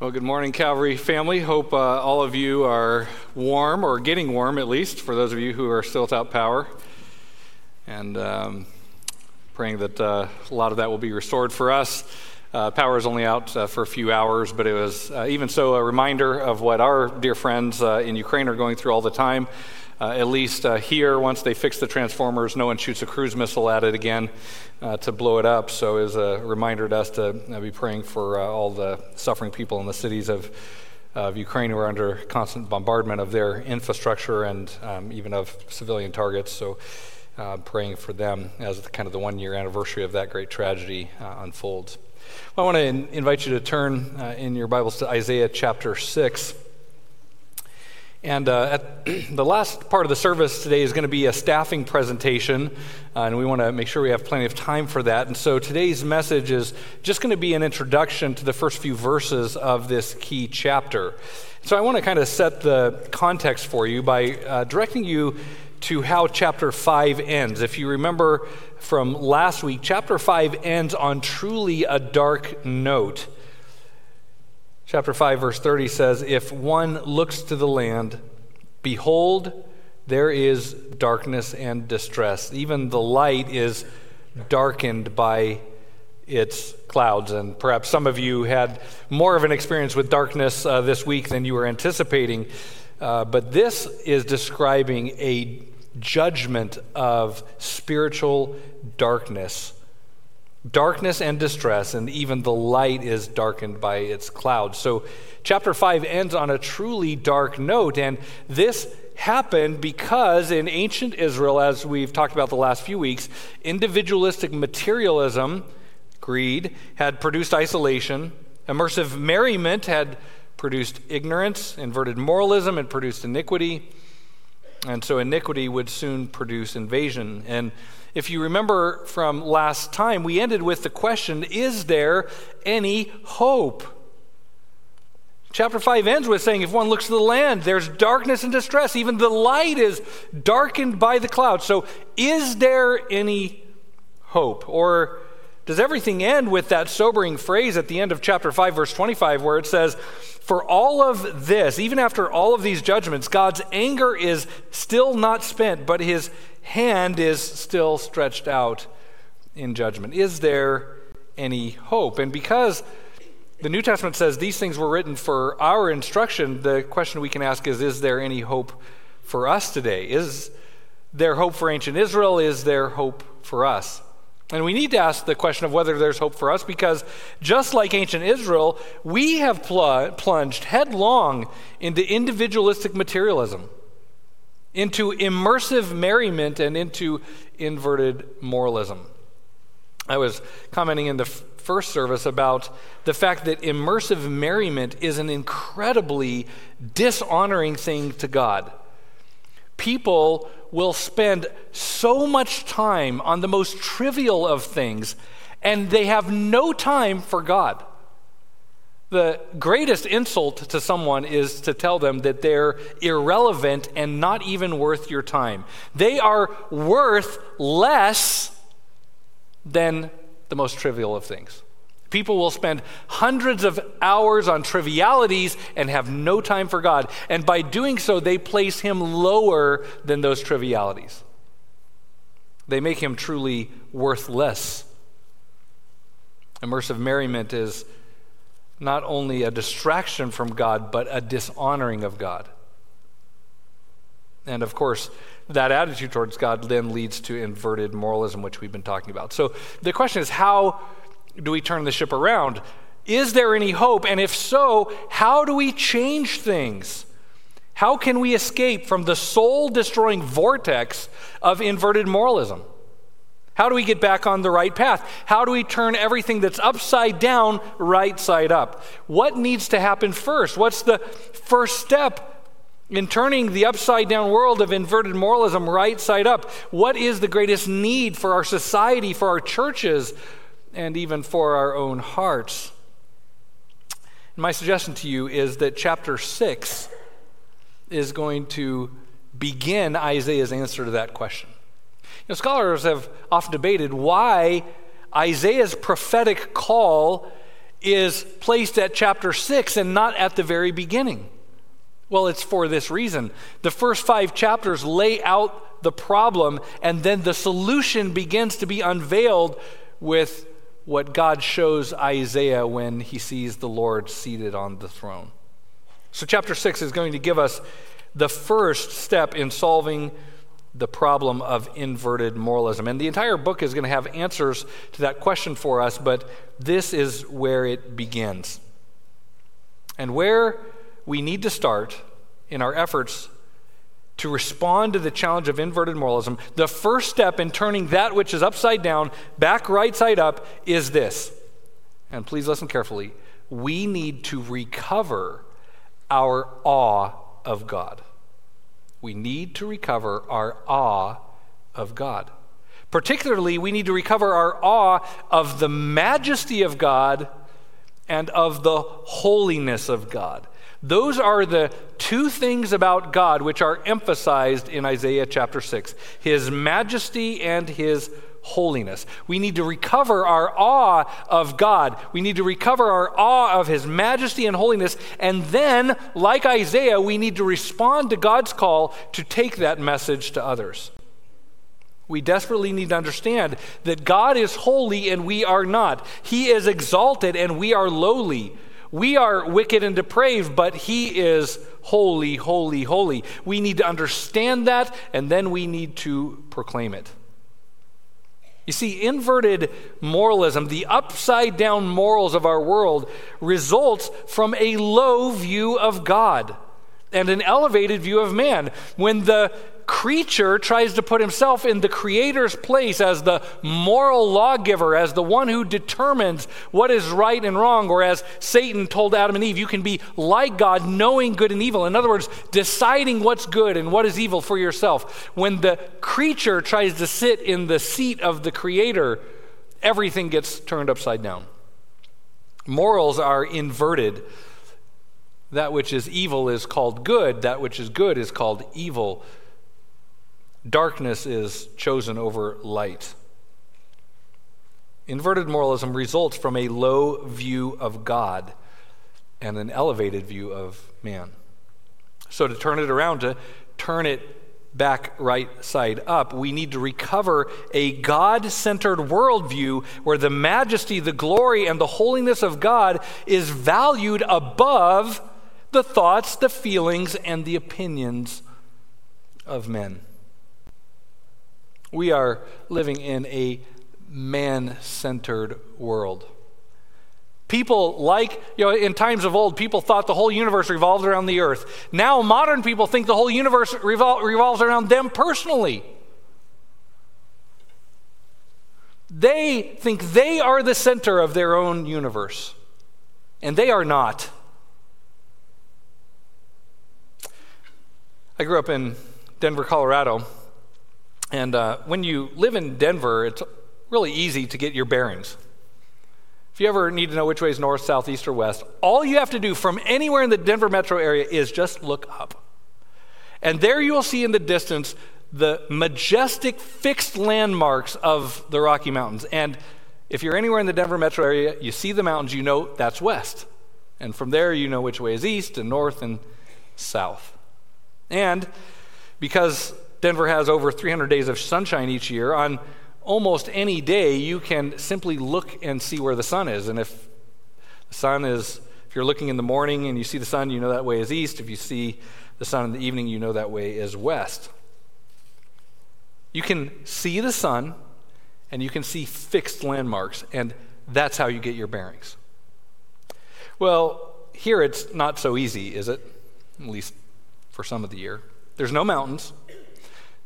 Well, good morning, Calvary family. Hope uh, all of you are warm or getting warm, at least, for those of you who are still without power. And um, praying that uh, a lot of that will be restored for us. Uh, power is only out uh, for a few hours, but it was uh, even so a reminder of what our dear friends uh, in Ukraine are going through all the time. Uh, at least uh, here, once they fix the transformers, no one shoots a cruise missile at it again uh, to blow it up. So, as a reminder to us to uh, be praying for uh, all the suffering people in the cities of, of Ukraine who are under constant bombardment of their infrastructure and um, even of civilian targets. So, uh, praying for them as kind of the one year anniversary of that great tragedy unfolds. Well, I want to in- invite you to turn in your Bibles to Isaiah chapter 6. And uh, the last part of the service today is going to be a staffing presentation, uh, and we want to make sure we have plenty of time for that. And so today's message is just going to be an introduction to the first few verses of this key chapter. So I want to kind of set the context for you by uh, directing you to how chapter 5 ends. If you remember from last week, chapter 5 ends on truly a dark note. Chapter 5, verse 30 says, If one looks to the land, behold, there is darkness and distress. Even the light is darkened by its clouds. And perhaps some of you had more of an experience with darkness uh, this week than you were anticipating. Uh, but this is describing a judgment of spiritual darkness darkness and distress, and even the light is darkened by its clouds. So, chapter 5 ends on a truly dark note, and this happened because in ancient Israel, as we've talked about the last few weeks, individualistic materialism, greed, had produced isolation, immersive merriment had produced ignorance, inverted moralism had produced iniquity, and so iniquity would soon produce invasion. And if you remember from last time, we ended with the question Is there any hope? Chapter 5 ends with saying, If one looks to the land, there's darkness and distress. Even the light is darkened by the clouds. So, is there any hope? Or does everything end with that sobering phrase at the end of chapter 5, verse 25, where it says, For all of this, even after all of these judgments, God's anger is still not spent, but his hand is still stretched out in judgment. Is there any hope? And because the New Testament says these things were written for our instruction, the question we can ask is Is there any hope for us today? Is there hope for ancient Israel? Is there hope for us? And we need to ask the question of whether there's hope for us because just like ancient Israel, we have pl- plunged headlong into individualistic materialism, into immersive merriment, and into inverted moralism. I was commenting in the first service about the fact that immersive merriment is an incredibly dishonoring thing to God. People will spend so much time on the most trivial of things, and they have no time for God. The greatest insult to someone is to tell them that they're irrelevant and not even worth your time. They are worth less than the most trivial of things. People will spend hundreds of hours on trivialities and have no time for God. And by doing so, they place him lower than those trivialities. They make him truly worthless. Immersive merriment is not only a distraction from God, but a dishonoring of God. And of course, that attitude towards God then leads to inverted moralism, which we've been talking about. So the question is how do we turn the ship around? Is there any hope? And if so, how do we change things? How can we escape from the soul destroying vortex of inverted moralism? How do we get back on the right path? How do we turn everything that's upside down right side up? What needs to happen first? What's the first step in turning the upside down world of inverted moralism right side up? What is the greatest need for our society, for our churches, and even for our own hearts. And my suggestion to you is that chapter 6 is going to begin Isaiah's answer to that question. You know, scholars have often debated why Isaiah's prophetic call is placed at chapter 6 and not at the very beginning? Well, it's for this reason. The first five chapters lay out the problem, and then the solution begins to be unveiled with what God shows Isaiah when he sees the Lord seated on the throne. So, chapter 6 is going to give us the first step in solving the problem of inverted moralism. And the entire book is going to have answers to that question for us, but this is where it begins. And where we need to start in our efforts to respond to the challenge of inverted moralism, the first step in turning that which is upside down back right side up is this. And please listen carefully. We need to recover our awe of God. We need to recover our awe of God. Particularly, we need to recover our awe of the majesty of God and of the holiness of God. Those are the two things about God which are emphasized in Isaiah chapter 6 His majesty and His holiness. We need to recover our awe of God. We need to recover our awe of His majesty and holiness. And then, like Isaiah, we need to respond to God's call to take that message to others. We desperately need to understand that God is holy and we are not. He is exalted and we are lowly. We are wicked and depraved, but He is holy, holy, holy. We need to understand that, and then we need to proclaim it. You see, inverted moralism, the upside down morals of our world, results from a low view of God and an elevated view of man. When the creature tries to put himself in the creator's place as the moral lawgiver, as the one who determines what is right and wrong, or as Satan told Adam and Eve, you can be like God, knowing good and evil. In other words, deciding what's good and what is evil for yourself. When the creature tries to sit in the seat of the creator, everything gets turned upside down. Morals are inverted. That which is evil is called good, that which is good is called evil darkness is chosen over light. Inverted moralism results from a low view of God and an elevated view of man. So, to turn it around, to turn it back right side up, we need to recover a God centered worldview where the majesty, the glory, and the holiness of God is valued above the thoughts, the feelings, and the opinions of men. We are living in a man centered world. People like, you know, in times of old, people thought the whole universe revolved around the earth. Now, modern people think the whole universe revol- revolves around them personally. They think they are the center of their own universe, and they are not. I grew up in Denver, Colorado. And uh, when you live in Denver, it's really easy to get your bearings. If you ever need to know which way is north, south, east, or west, all you have to do from anywhere in the Denver metro area is just look up. And there you will see in the distance the majestic fixed landmarks of the Rocky Mountains. And if you're anywhere in the Denver metro area, you see the mountains, you know that's west. And from there, you know which way is east and north and south. And because Denver has over 300 days of sunshine each year. On almost any day, you can simply look and see where the sun is. And if the sun is, if you're looking in the morning and you see the sun, you know that way is east. If you see the sun in the evening, you know that way is west. You can see the sun and you can see fixed landmarks, and that's how you get your bearings. Well, here it's not so easy, is it? At least for some of the year. There's no mountains.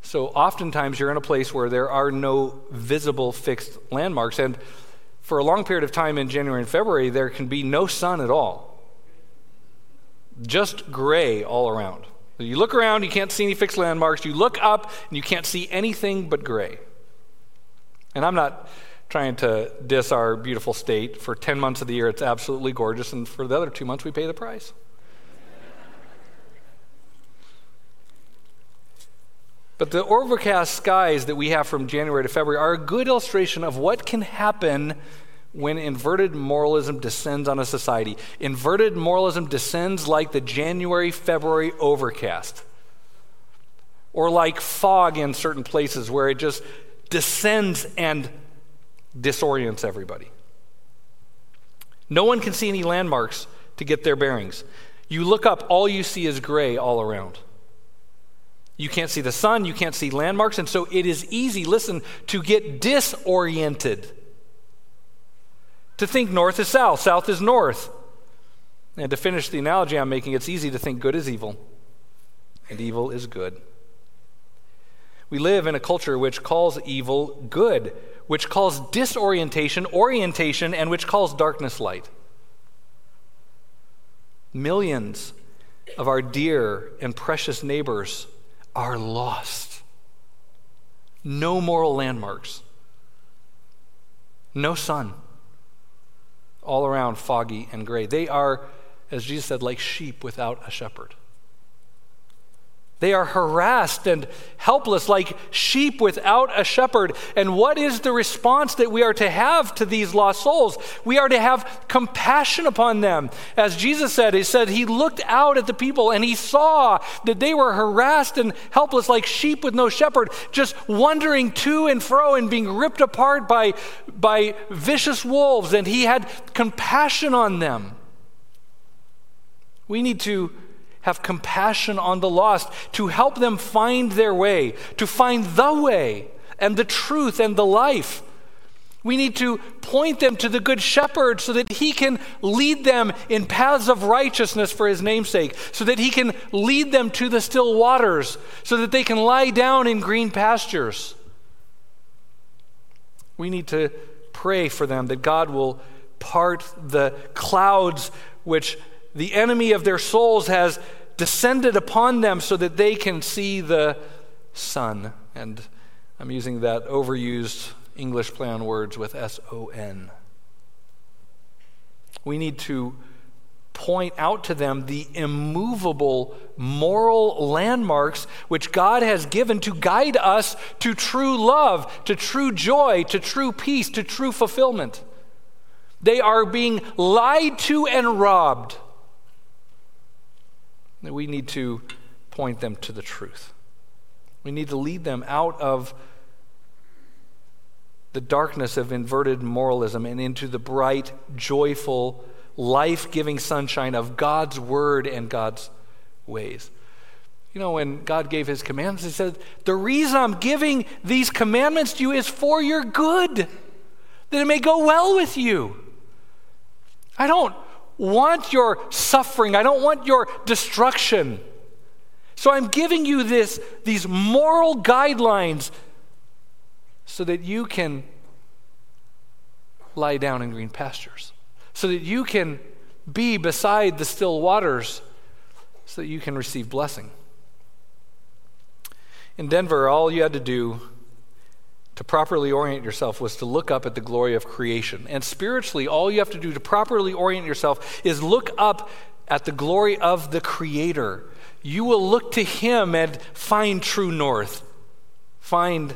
So oftentimes you're in a place where there are no visible fixed landmarks. And for a long period of time in January and February, there can be no sun at all. Just gray all around. You look around, you can't see any fixed landmarks. You look up, and you can't see anything but gray. And I'm not trying to diss our beautiful state. For 10 months of the year, it's absolutely gorgeous. And for the other two months, we pay the price. But the overcast skies that we have from January to February are a good illustration of what can happen when inverted moralism descends on a society. Inverted moralism descends like the January February overcast, or like fog in certain places where it just descends and disorients everybody. No one can see any landmarks to get their bearings. You look up, all you see is gray all around. You can't see the sun, you can't see landmarks, and so it is easy, listen, to get disoriented. To think north is south, south is north. And to finish the analogy I'm making, it's easy to think good is evil and evil is good. We live in a culture which calls evil good, which calls disorientation orientation, and which calls darkness light. Millions of our dear and precious neighbors are lost. No moral landmarks, no sun, all around foggy and gray. They are, as Jesus said, like sheep without a shepherd. They are harassed and helpless like sheep without a shepherd. And what is the response that we are to have to these lost souls? We are to have compassion upon them. As Jesus said, He said, He looked out at the people and He saw that they were harassed and helpless like sheep with no shepherd, just wandering to and fro and being ripped apart by, by vicious wolves. And He had compassion on them. We need to have compassion on the lost, to help them find their way, to find the way and the truth and the life. We need to point them to the Good Shepherd so that he can lead them in paths of righteousness for his namesake, so that he can lead them to the still waters, so that they can lie down in green pastures. We need to pray for them that God will part the clouds which the enemy of their souls has descended upon them so that they can see the sun. And I'm using that overused English play on words with S O N. We need to point out to them the immovable moral landmarks which God has given to guide us to true love, to true joy, to true peace, to true fulfillment. They are being lied to and robbed we need to point them to the truth. We need to lead them out of the darkness of inverted moralism and into the bright, joyful, life giving sunshine of God's word and God's ways. You know, when God gave his commandments, he said, The reason I'm giving these commandments to you is for your good, that it may go well with you. I don't want your suffering. I don't want your destruction. So I'm giving you this, these moral guidelines so that you can lie down in green pastures, so that you can be beside the still waters, so that you can receive blessing. In Denver, all you had to do to properly orient yourself was to look up at the glory of creation. And spiritually, all you have to do to properly orient yourself is look up at the glory of the Creator. You will look to Him and find true north, find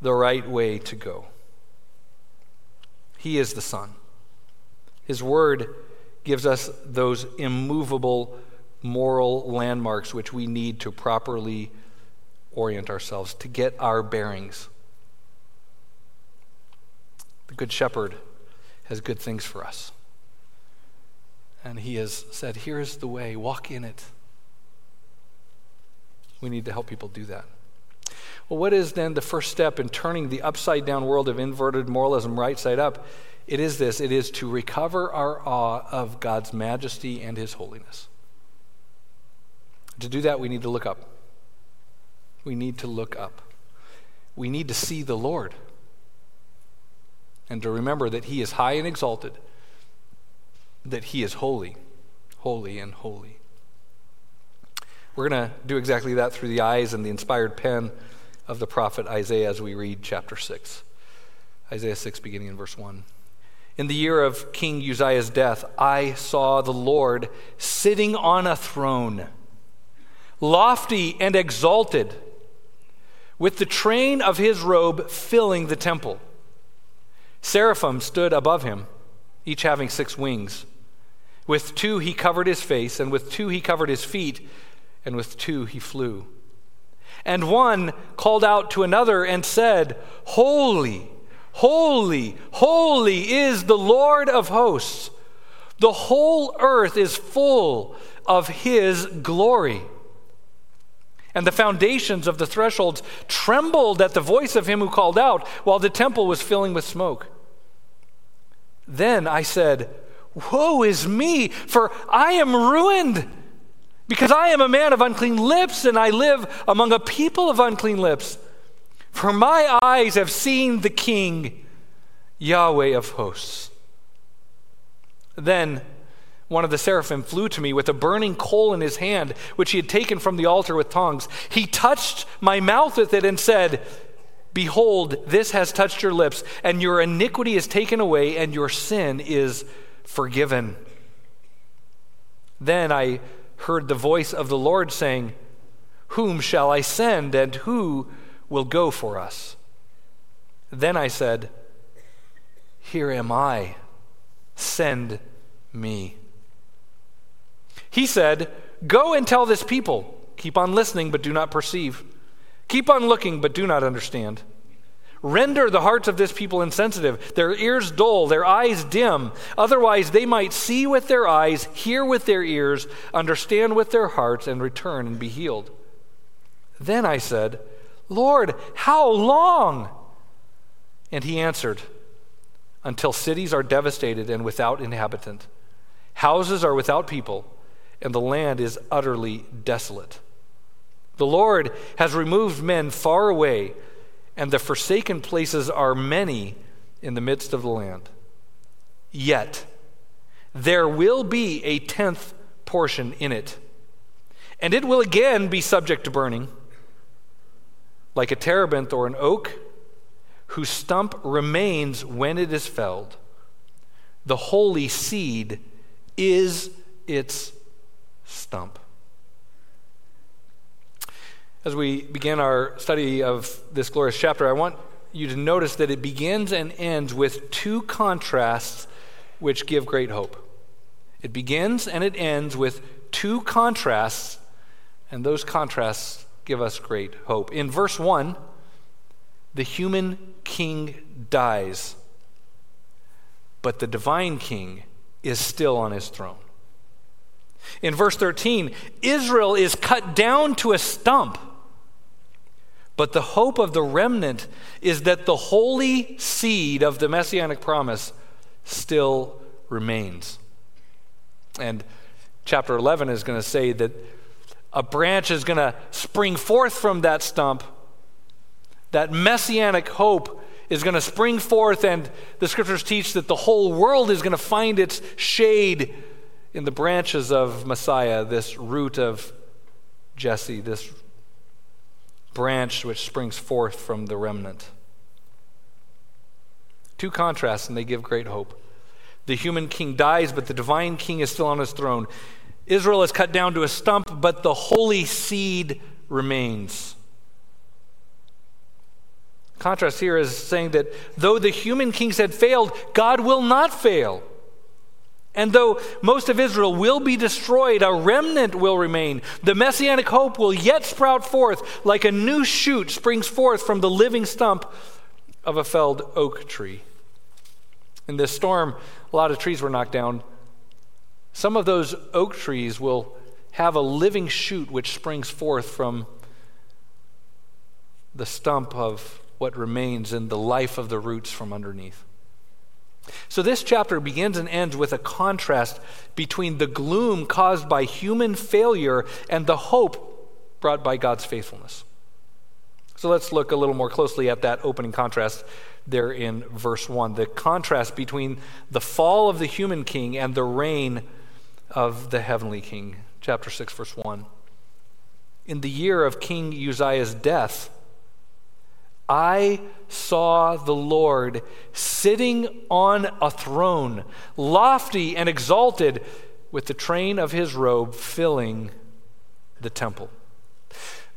the right way to go. He is the Son. His Word gives us those immovable moral landmarks which we need to properly orient ourselves, to get our bearings. The Good Shepherd has good things for us. And he has said, Here is the way, walk in it. We need to help people do that. Well, what is then the first step in turning the upside down world of inverted moralism right side up? It is this it is to recover our awe of God's majesty and his holiness. To do that, we need to look up. We need to look up. We need to see the Lord and to remember that He is high and exalted, that He is holy, holy, and holy. We're going to do exactly that through the eyes and the inspired pen of the prophet Isaiah as we read chapter 6. Isaiah 6, beginning in verse 1. In the year of King Uzziah's death, I saw the Lord sitting on a throne, lofty and exalted, with the train of his robe filling the temple. Seraphim stood above him. each having six wings. With two he covered his face, and with two he covered his feet, and with two he flew. And one called out to another and said, Holy, holy, holy is the Lord of hosts. The whole earth is full of his glory. And the foundations of the thresholds trembled at the voice of him who called out, while the temple was filling with smoke. Then I said, Woe is me, for I am ruined, because I am a man of unclean lips, and I live among a people of unclean lips. For my eyes have seen the King, Yahweh of hosts. Then one of the seraphim flew to me with a burning coal in his hand, which he had taken from the altar with tongs. He touched my mouth with it and said, Behold, this has touched your lips, and your iniquity is taken away, and your sin is forgiven. Then I heard the voice of the Lord saying, Whom shall I send, and who will go for us? Then I said, Here am I, send me. He said, Go and tell this people, keep on listening, but do not perceive. Keep on looking, but do not understand. Render the hearts of this people insensitive, their ears dull, their eyes dim. Otherwise, they might see with their eyes, hear with their ears, understand with their hearts, and return and be healed. Then I said, Lord, how long? And he answered, Until cities are devastated and without inhabitant, houses are without people, and the land is utterly desolate. The Lord has removed men far away and the forsaken places are many in the midst of the land. Yet, there will be a tenth portion in it, and it will again be subject to burning, like a terebinth or an oak whose stump remains when it is felled. The holy seed is its stump. As we begin our study of this glorious chapter, I want you to notice that it begins and ends with two contrasts which give great hope. It begins and it ends with two contrasts, and those contrasts give us great hope. In verse 1, the human king dies, but the divine king is still on his throne. In verse 13, Israel is cut down to a stump but the hope of the remnant is that the holy seed of the messianic promise still remains. And chapter 11 is going to say that a branch is going to spring forth from that stump. That messianic hope is going to spring forth, and the scriptures teach that the whole world is going to find its shade in the branches of Messiah, this root of Jesse, this branch which springs forth from the remnant. Two contrasts, and they give great hope. The human king dies, but the divine king is still on his throne. Israel is cut down to a stump, but the holy seed remains. Contrast here is saying that though the human kings had failed, God will not fail. And though most of Israel will be destroyed, a remnant will remain. The messianic hope will yet sprout forth like a new shoot springs forth from the living stump of a felled oak tree. In this storm, a lot of trees were knocked down. Some of those oak trees will have a living shoot which springs forth from the stump of what remains in the life of the roots from underneath. So, this chapter begins and ends with a contrast between the gloom caused by human failure and the hope brought by God's faithfulness. So, let's look a little more closely at that opening contrast there in verse 1. The contrast between the fall of the human king and the reign of the heavenly king. Chapter 6, verse 1. In the year of King Uzziah's death, I saw the Lord sitting on a throne, lofty and exalted, with the train of his robe filling the temple.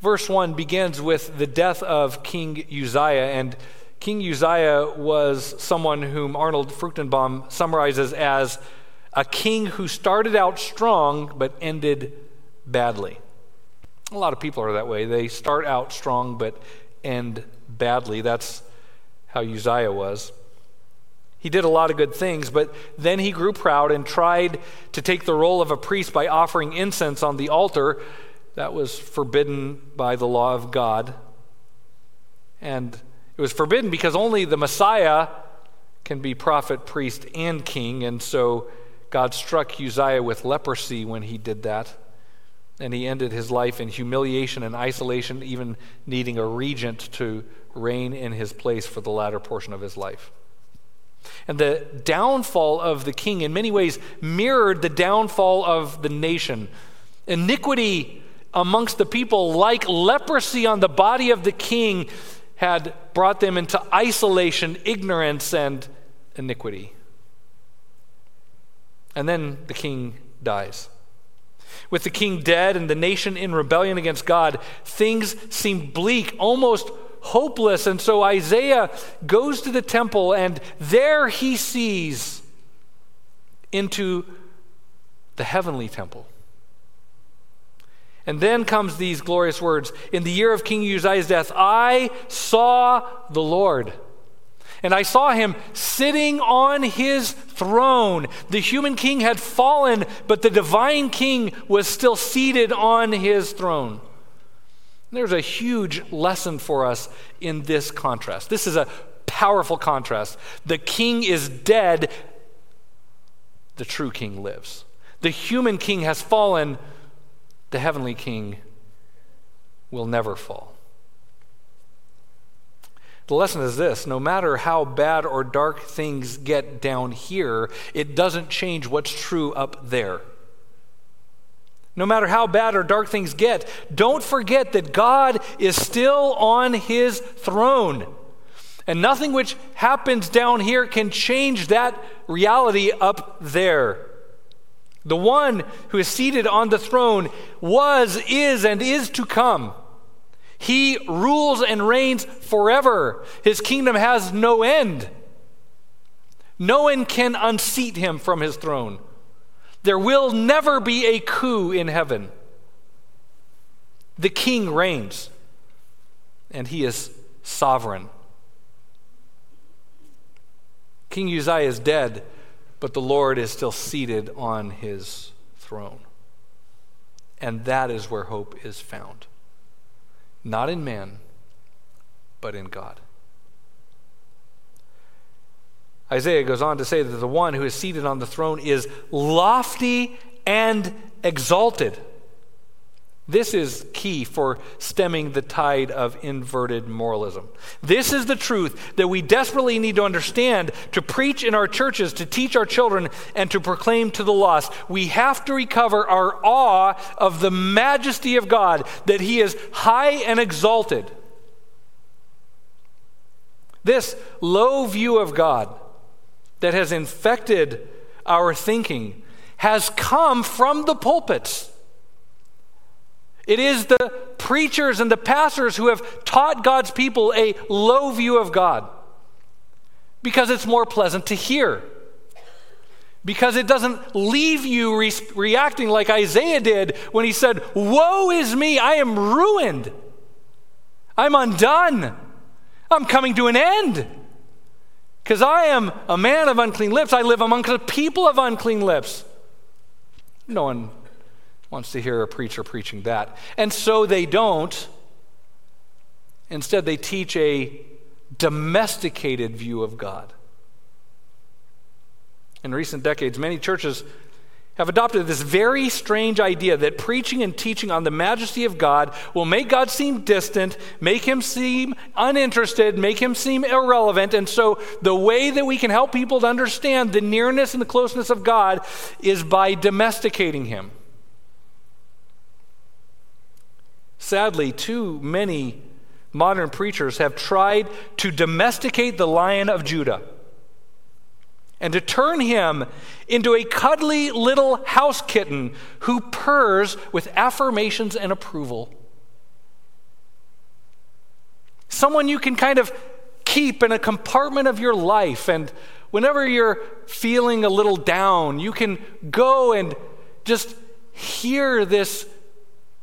Verse 1 begins with the death of King Uzziah, and King Uzziah was someone whom Arnold Fruchtenbaum summarizes as a king who started out strong but ended badly. A lot of people are that way. They start out strong but end badly. That's how Uzziah was. He did a lot of good things, but then he grew proud and tried to take the role of a priest by offering incense on the altar. That was forbidden by the law of God. And it was forbidden because only the Messiah can be prophet, priest, and king. And so God struck Uzziah with leprosy when he did that. And he ended his life in humiliation and isolation, even needing a regent to reign in his place for the latter portion of his life. And the downfall of the king, in many ways, mirrored the downfall of the nation. Iniquity amongst the people, like leprosy on the body of the king, had brought them into isolation, ignorance, and iniquity. And then the king dies. With the king dead and the nation in rebellion against God, things seem bleak, almost hopeless. And so Isaiah goes to the temple, and there he sees into the heavenly temple. And then comes these glorious words In the year of King Uzziah's death, I saw the Lord. And I saw him sitting on his throne. The human king had fallen, but the divine king was still seated on his throne. There's a huge lesson for us in this contrast. This is a powerful contrast. The king is dead, the true king lives. The human king has fallen, the heavenly king will never fall. The lesson is this no matter how bad or dark things get down here, it doesn't change what's true up there. No matter how bad or dark things get, don't forget that God is still on his throne. And nothing which happens down here can change that reality up there. The one who is seated on the throne was, is, and is to come. He rules and reigns forever. His kingdom has no end. No one can unseat him from his throne. There will never be a coup in heaven. The king reigns, and he is sovereign. King Uzziah is dead, but the Lord is still seated on his throne. And that is where hope is found. Not in man, but in God. Isaiah goes on to say that the one who is seated on the throne is lofty and exalted. This is key for stemming the tide of inverted moralism. This is the truth that we desperately need to understand to preach in our churches, to teach our children, and to proclaim to the lost. We have to recover our awe of the majesty of God, that He is high and exalted. This low view of God that has infected our thinking has come from the pulpits. It is the preachers and the pastors who have taught God's people a low view of God because it's more pleasant to hear. Because it doesn't leave you re- reacting like Isaiah did when he said, Woe is me, I am ruined. I'm undone. I'm coming to an end. Because I am a man of unclean lips. I live amongst a people of unclean lips. No one wants to hear a preacher preaching that. And so they don't. Instead, they teach a domesticated view of God. In recent decades, many churches have adopted this very strange idea that preaching and teaching on the majesty of God will make God seem distant, make him seem uninterested, make him seem irrelevant. And so, the way that we can help people to understand the nearness and the closeness of God is by domesticating him. Sadly, too many modern preachers have tried to domesticate the lion of Judah and to turn him into a cuddly little house kitten who purrs with affirmations and approval. Someone you can kind of keep in a compartment of your life. And whenever you're feeling a little down, you can go and just hear this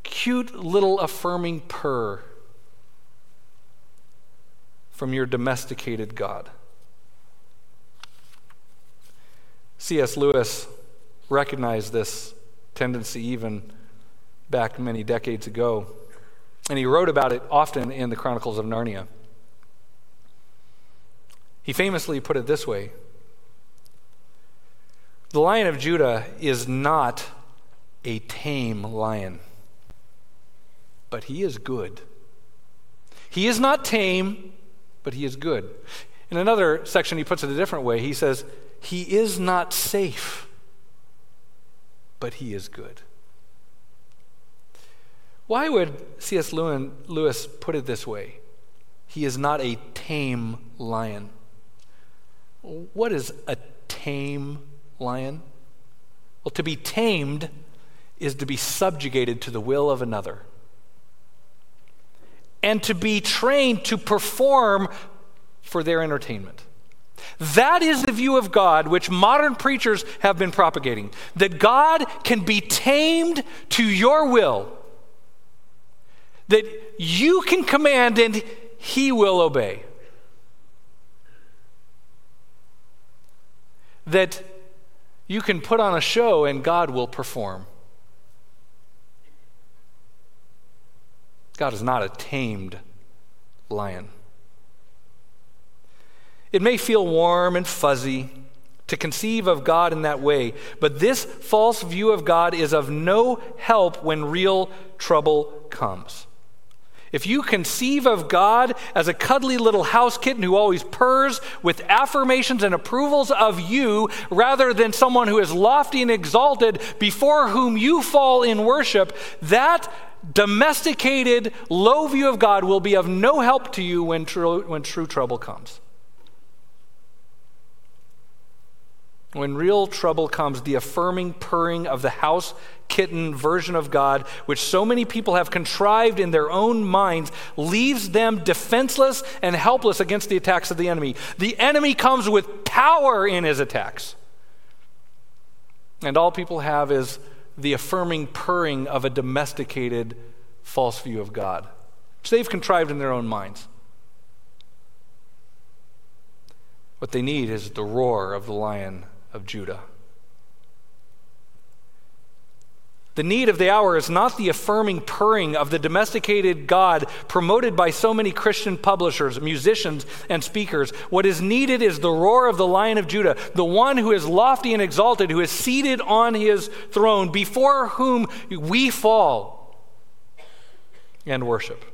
cute little affirming purr from your domesticated God. C.S. Lewis recognized this tendency even back many decades ago, and he wrote about it often in the Chronicles of Narnia. He famously put it this way The Lion of Judah is not a tame lion, but he is good. He is not tame, but he is good. In another section, he puts it a different way. He says, He is not safe, but he is good. Why would C.S. Lewis put it this way? He is not a tame lion. What is a tame lion? Well, to be tamed is to be subjugated to the will of another and to be trained to perform for their entertainment. That is the view of God which modern preachers have been propagating that God can be tamed to your will, that you can command and he will obey. That you can put on a show and God will perform. God is not a tamed lion. It may feel warm and fuzzy to conceive of God in that way, but this false view of God is of no help when real trouble comes. If you conceive of God as a cuddly little house kitten who always purrs with affirmations and approvals of you, rather than someone who is lofty and exalted before whom you fall in worship, that domesticated, low view of God will be of no help to you when true, when true trouble comes. When real trouble comes, the affirming purring of the house kitten version of God, which so many people have contrived in their own minds, leaves them defenseless and helpless against the attacks of the enemy. The enemy comes with power in his attacks. And all people have is the affirming purring of a domesticated false view of God, which they've contrived in their own minds. What they need is the roar of the lion of Judah. The need of the hour is not the affirming purring of the domesticated God promoted by so many Christian publishers, musicians, and speakers. What is needed is the roar of the Lion of Judah, the one who is lofty and exalted, who is seated on his throne, before whom we fall and worship.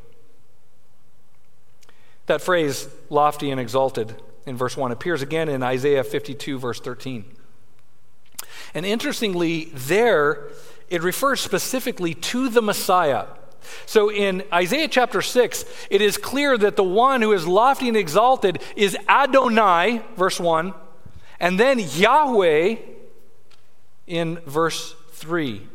That phrase, lofty and exalted, in verse 1 appears again in Isaiah 52, verse 13. And interestingly, there, it refers specifically to the Messiah. So in Isaiah chapter 6, it is clear that the one who is lofty and exalted is Adonai, verse 1, and then Yahweh in verse 3.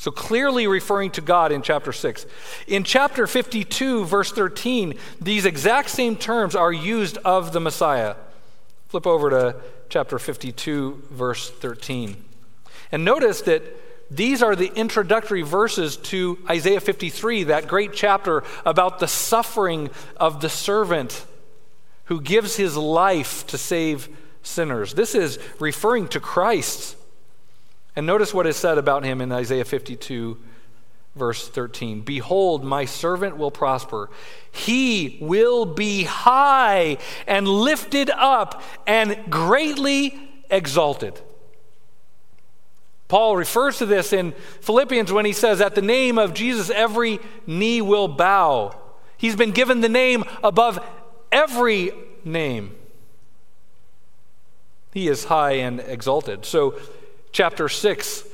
So clearly referring to God in chapter 6. In chapter 52, verse 13, these exact same terms are used of the Messiah. Flip over to chapter 52, verse 13. And notice that these are the introductory verses to Isaiah 53, that great chapter about the suffering of the servant who gives his life to save sinners. This is referring to Christ. And notice what is said about him in Isaiah 52, verse 13 Behold, my servant will prosper. He will be high and lifted up and greatly exalted. Paul refers to this in Philippians when he says, At the name of Jesus, every knee will bow. He's been given the name above every name. He is high and exalted. So, chapter 6,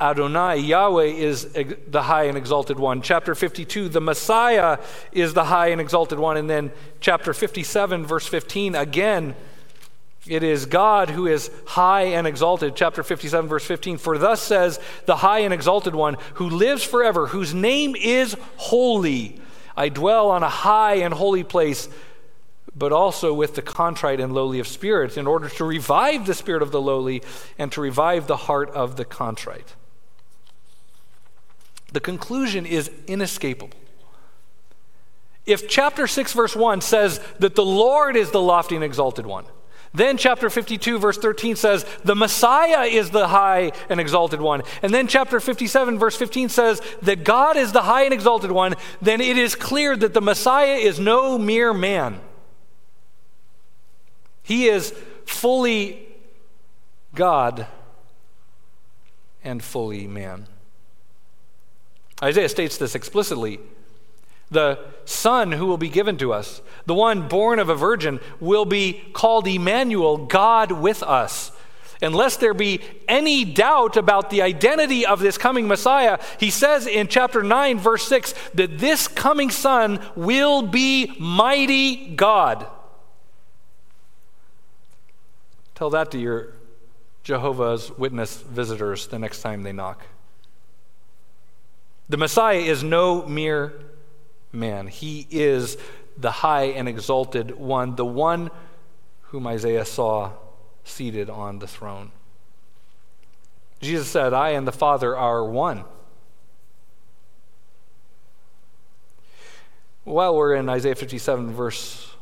Adonai, Yahweh is the high and exalted one. Chapter 52, the Messiah is the high and exalted one. And then chapter 57, verse 15, again, it is God who is high and exalted. Chapter 57, verse 15. For thus says the high and exalted one who lives forever, whose name is holy. I dwell on a high and holy place but also with the contrite and lowly of spirit, in order to revive the spirit of the lowly and to revive the heart of the contrite. The conclusion is inescapable. If chapter 6, verse 1 says that the Lord is the lofty and exalted one, then chapter 52, verse 13 says, the Messiah is the high and exalted one. And then chapter 57, verse 15 says that God is the high and exalted one. Then it is clear that the Messiah is no mere man. He is fully God and fully man. Isaiah states this explicitly. The Son who will be given to us, the one born of a virgin, will be called Emmanuel, God with us. Unless there be any doubt about the identity of this coming Messiah, he says in chapter 9, verse 6, that this coming Son will be mighty God. Tell that to your Jehovah's Witness visitors the next time they knock. The Messiah is no mere man, he is the high and exalted one, the one whom Isaiah saw seated on the throne. Jesus said, I and the Father are one. While we're in Isaiah 57, verse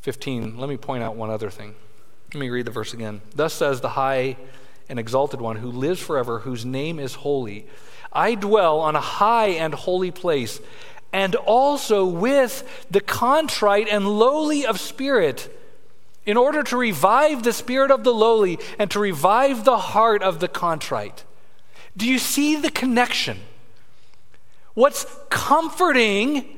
15, let me point out one other thing. Let me read the verse again. Thus says the high and exalted one who lives forever, whose name is holy. I dwell on a high and holy place, and also with the contrite and lowly of spirit, in order to revive the spirit of the lowly and to revive the heart of the contrite. Do you see the connection? What's comforting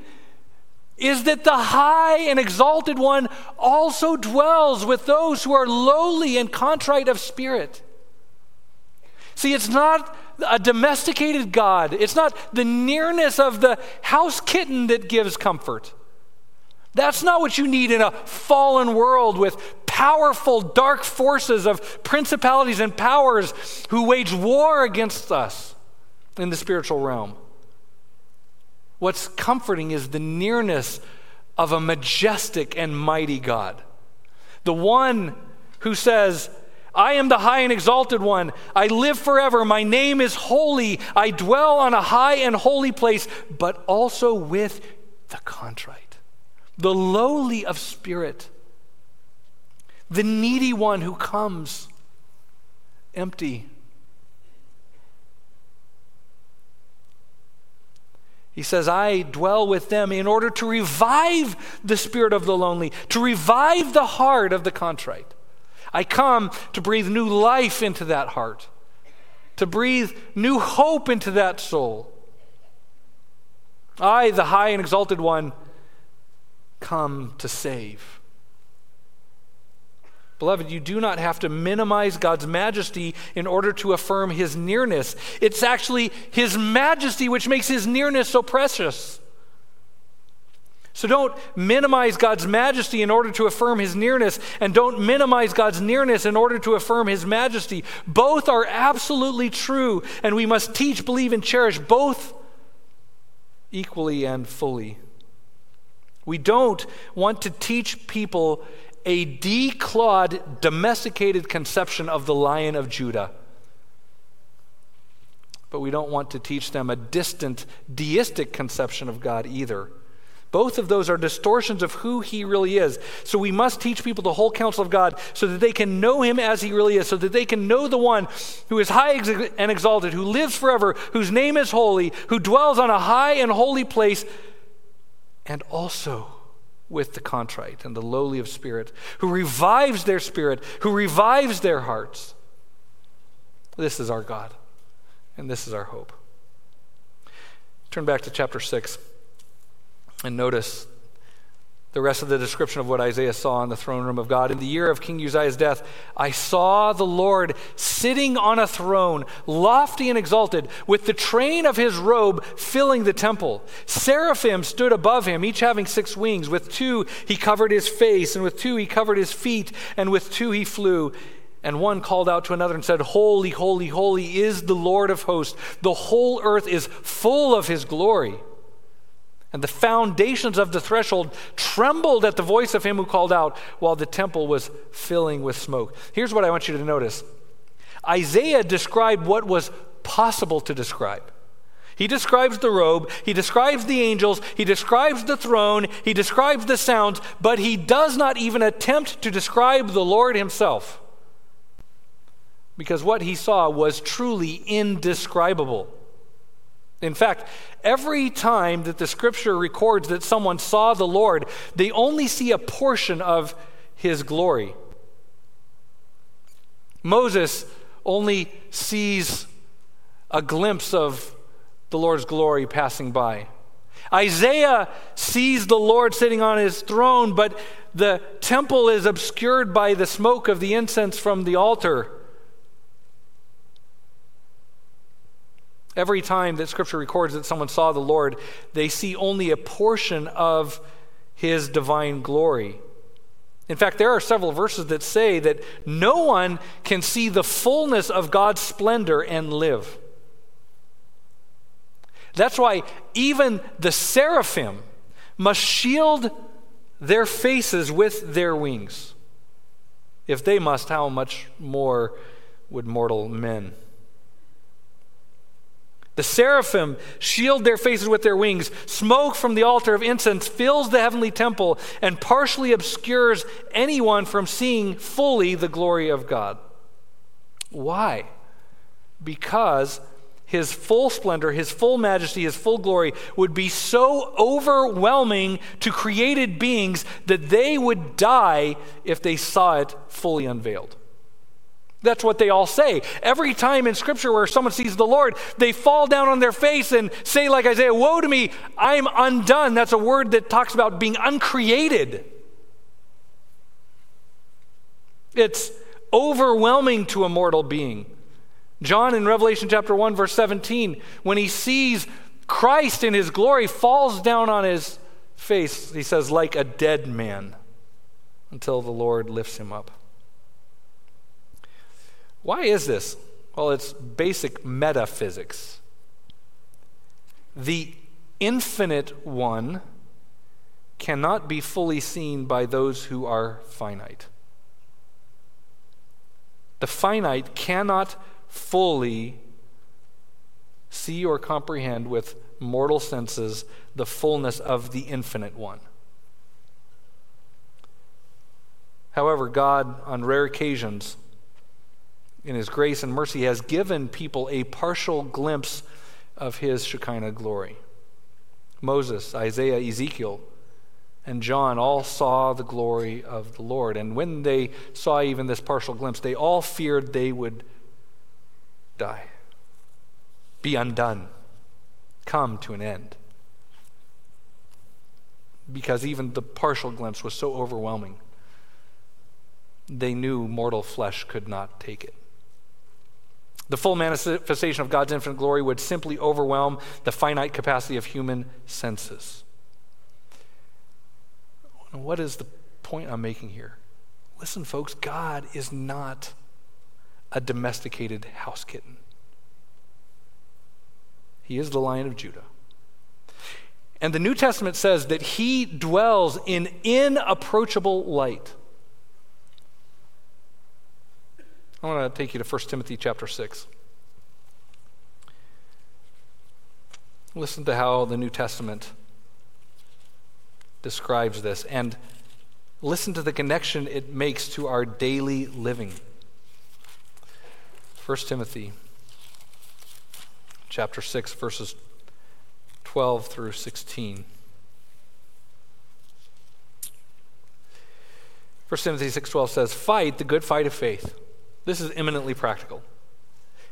is that the high and exalted one also dwells with those who are lowly and contrite of spirit. See, it's not a domesticated God, it's not the nearness of the house kitten that gives comfort. That's not what you need in a fallen world with powerful dark forces of principalities and powers who wage war against us in the spiritual realm. What's comforting is the nearness of a majestic and mighty God. The one who says, I am the high and exalted one. I live forever. My name is holy. I dwell on a high and holy place, but also with the contrite, the lowly of spirit, the needy one who comes empty He says, I dwell with them in order to revive the spirit of the lonely, to revive the heart of the contrite. I come to breathe new life into that heart, to breathe new hope into that soul. I, the high and exalted one, come to save. Beloved, you do not have to minimize God's majesty in order to affirm his nearness. It's actually his majesty which makes his nearness so precious. So don't minimize God's majesty in order to affirm his nearness, and don't minimize God's nearness in order to affirm his majesty. Both are absolutely true, and we must teach, believe, and cherish both equally and fully. We don't want to teach people a declawed, domesticated conception of the lion of Judah. But we don't want to teach them a distant, deistic conception of God either. Both of those are distortions of who he really is. So we must teach people the whole counsel of God so that they can know him as he really is, so that they can know the one who is high and exalted, who lives forever, whose name is holy, who dwells on a high and holy place, and also with the contrite and the lowly of spirit, who revives their spirit, who revives their hearts. This is our God, and this is our hope. Turn back to chapter 6 and notice the rest of the description of what Isaiah saw in the throne room of God. In the year of King Uzziah's death, I saw the Lord sitting on a throne, lofty and exalted, with the train of his robe filling the temple. Seraphim stood above him, each having six wings. With two he covered his face, and with two he covered his feet, and with two he flew. And one called out to another and said, Holy, holy, holy is the Lord of hosts. The whole earth is full of his glory. And the foundations of the threshold trembled at the voice of him who called out while the temple was filling with smoke. Here's what I want you to notice Isaiah described what was possible to describe. He describes the robe, he describes the angels, he describes the throne, he describes the sounds, but he does not even attempt to describe the Lord himself. Because what he saw was truly indescribable. In fact, every time that the scripture records that someone saw the Lord, they only see a portion of his glory. Moses only sees a glimpse of the Lord's glory passing by. Isaiah sees the Lord sitting on his throne, but the temple is obscured by the smoke of the incense from the altar. Every time that Scripture records that someone saw the Lord, they see only a portion of his divine glory. In fact, there are several verses that say that no one can see the fullness of God's splendor and live. That's why even the seraphim must shield their faces with their wings. If they must, how much more would mortal men? The seraphim shield their faces with their wings. Smoke from the altar of incense fills the heavenly temple and partially obscures anyone from seeing fully the glory of God. Why? Because his full splendor, his full majesty, his full glory would be so overwhelming to created beings that they would die if they saw it fully unveiled. That's what they all say. Every time in Scripture where someone sees the Lord, they fall down on their face and say, like Isaiah, Woe to me, I'm undone. That's a word that talks about being uncreated. It's overwhelming to a mortal being. John in Revelation chapter 1, verse 17, when he sees Christ in his glory, falls down on his face, he says, like a dead man, until the Lord lifts him up. Why is this? Well, it's basic metaphysics. The infinite one cannot be fully seen by those who are finite. The finite cannot fully see or comprehend with mortal senses the fullness of the infinite one. However, God, on rare occasions, in His grace and mercy, has given people a partial glimpse of His Shekinah glory. Moses, Isaiah, Ezekiel, and John all saw the glory of the Lord. And when they saw even this partial glimpse, they all feared they would die, be undone, come to an end. Because even the partial glimpse was so overwhelming, they knew mortal flesh could not take it. The full manifestation of God's infinite glory would simply overwhelm the finite capacity of human senses. What is the point I'm making here? Listen, folks, God is not a domesticated house kitten. He is the lion of Judah. And the New Testament says that he dwells in inapproachable light. I want to take you to 1 Timothy chapter 6. Listen to how the New Testament describes this and listen to the connection it makes to our daily living. 1 Timothy chapter 6 verses 12 through 16. 1 Timothy 6:12 says, "Fight the good fight of faith." This is eminently practical.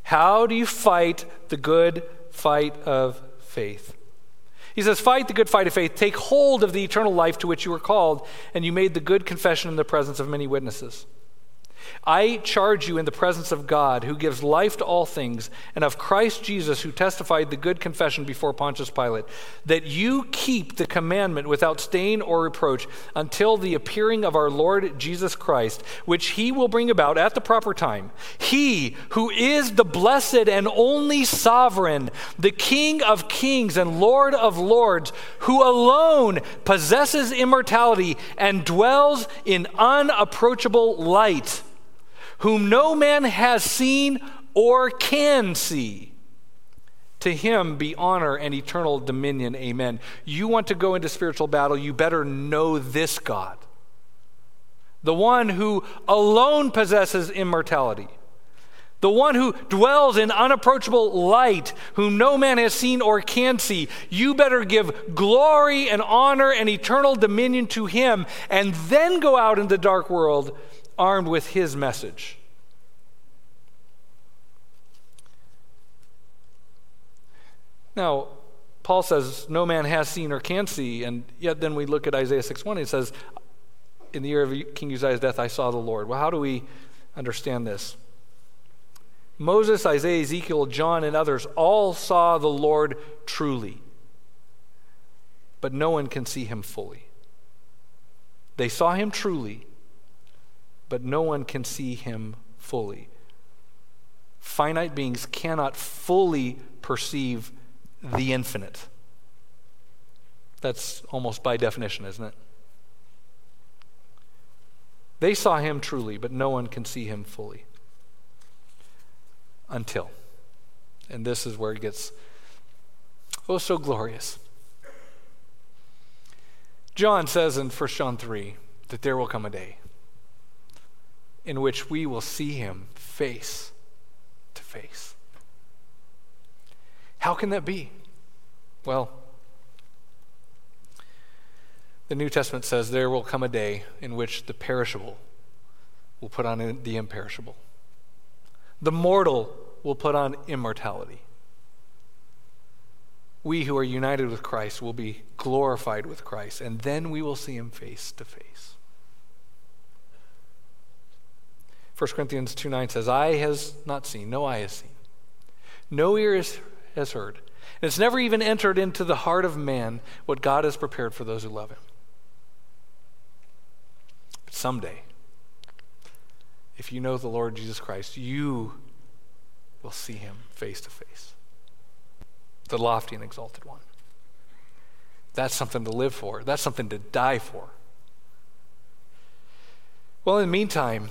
How do you fight the good fight of faith? He says, Fight the good fight of faith. Take hold of the eternal life to which you were called, and you made the good confession in the presence of many witnesses. I charge you in the presence of God, who gives life to all things, and of Christ Jesus, who testified the good confession before Pontius Pilate, that you keep the commandment without stain or reproach until the appearing of our Lord Jesus Christ, which he will bring about at the proper time. He who is the blessed and only sovereign, the King of kings and Lord of lords, who alone possesses immortality and dwells in unapproachable light whom no man has seen or can see. To him be honor and eternal dominion. Amen. You want to go into spiritual battle, you better know this God. The one who alone possesses immortality. The one who dwells in unapproachable light, whom no man has seen or can see. You better give glory and honor and eternal dominion to him, and then go out in the dark world armed with his message. Now, Paul says, No man has seen or can see, and yet then we look at Isaiah 6 1, it says, In the year of King Uzziah's death, I saw the Lord. Well, how do we understand this? Moses, Isaiah, Ezekiel, John, and others all saw the Lord truly, but no one can see him fully. They saw him truly, but no one can see him fully. Finite beings cannot fully perceive the infinite. That's almost by definition, isn't it? They saw him truly, but no one can see him fully. Until. And this is where it gets oh so glorious. John says in 1 John 3 that there will come a day in which we will see him face to face. How can that be? Well, the New Testament says there will come a day in which the perishable will put on the imperishable, the mortal will put on immortality. We who are united with Christ will be glorified with Christ, and then we will see him face to face. 1 Corinthians 2 9 says, Eye has not seen, no eye has seen, no ear has, heard. And it's never even entered into the heart of man what God has prepared for those who love him. But someday, if you know the Lord Jesus Christ, you will see him face to face. The lofty and exalted one. That's something to live for. That's something to die for. Well, in the meantime,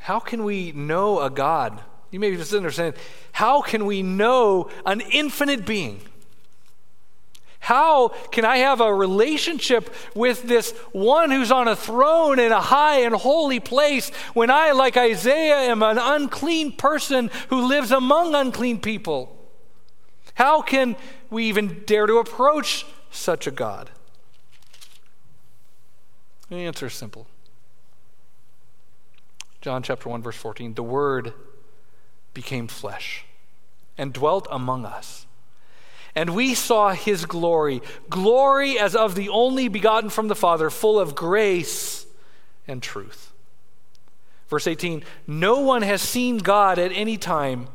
how can we know a God? You may be just understand. How can we know an infinite being? How can I have a relationship with this one who's on a throne in a high and holy place when I, like Isaiah, am an unclean person who lives among unclean people? How can we even dare to approach such a God? The answer is simple John chapter 1 verse 14, the word became flesh and dwelt among us. And we saw his glory, glory as of the only begotten from the Father, full of grace and truth. Verse 18 No one has seen God at any time,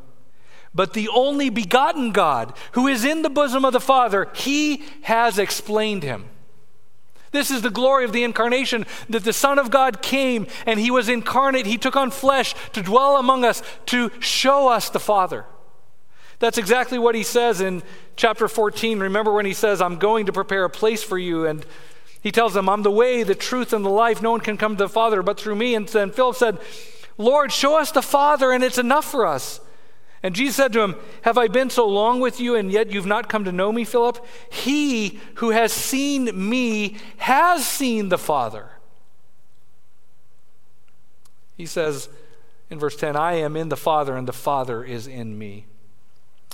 but the only begotten God, who is in the bosom of the Father, he has explained him. This is the glory of the incarnation that the Son of God came and he was incarnate. He took on flesh to dwell among us, to show us the Father. That's exactly what he says in chapter 14. Remember when he says, I'm going to prepare a place for you. And he tells them, I'm the way, the truth, and the life. No one can come to the Father but through me. And then Philip said, Lord, show us the Father, and it's enough for us. And Jesus said to him, Have I been so long with you, and yet you've not come to know me, Philip? He who has seen me has seen the Father. He says in verse 10, I am in the Father, and the Father is in me.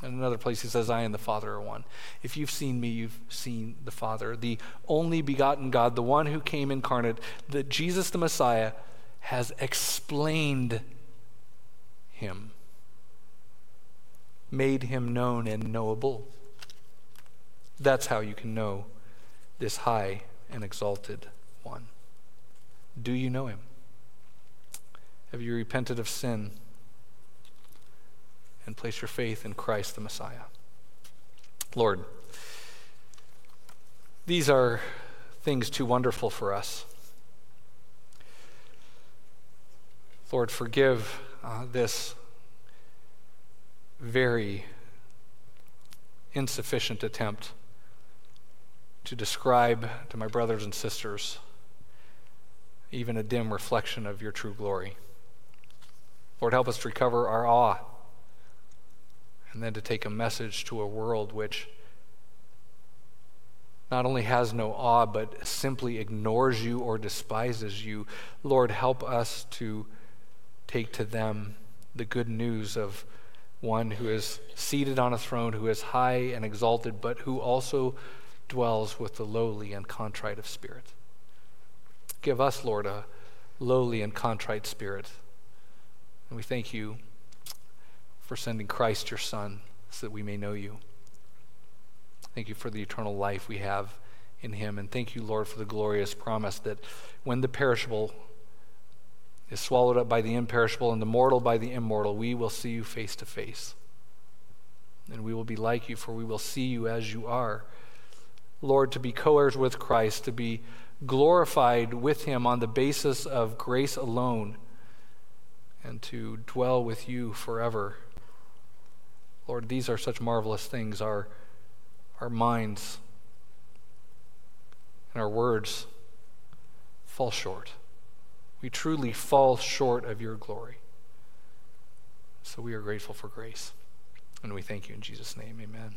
In another place, he says, I and the Father are one. If you've seen me, you've seen the Father. The only begotten God, the one who came incarnate, that Jesus the Messiah has explained him made him known and knowable. That's how you can know this high and exalted one. Do you know him? Have you repented of sin and placed your faith in Christ the Messiah? Lord, these are things too wonderful for us. Lord, forgive uh, this very insufficient attempt to describe to my brothers and sisters even a dim reflection of your true glory. Lord, help us to recover our awe and then to take a message to a world which not only has no awe, but simply ignores you or despises you. Lord, help us to take to them the good news of one who is seated on a throne, who is high and exalted, but who also dwells with the lowly and contrite of spirit. Give us, Lord, a lowly and contrite spirit. And we thank you for sending Christ, your Son, so that we may know you. Thank you for the eternal life we have in him. And thank you, Lord, for the glorious promise that when the perishable is swallowed up by the imperishable and the mortal by the immortal, we will see you face to face. And we will be like you, for we will see you as you are. Lord, to be co heirs with Christ, to be glorified with him on the basis of grace alone, and to dwell with you forever. Lord, these are such marvelous things. Our, our minds and our words fall short. We truly fall short of your glory. So we are grateful for grace. And we thank you in Jesus' name. Amen.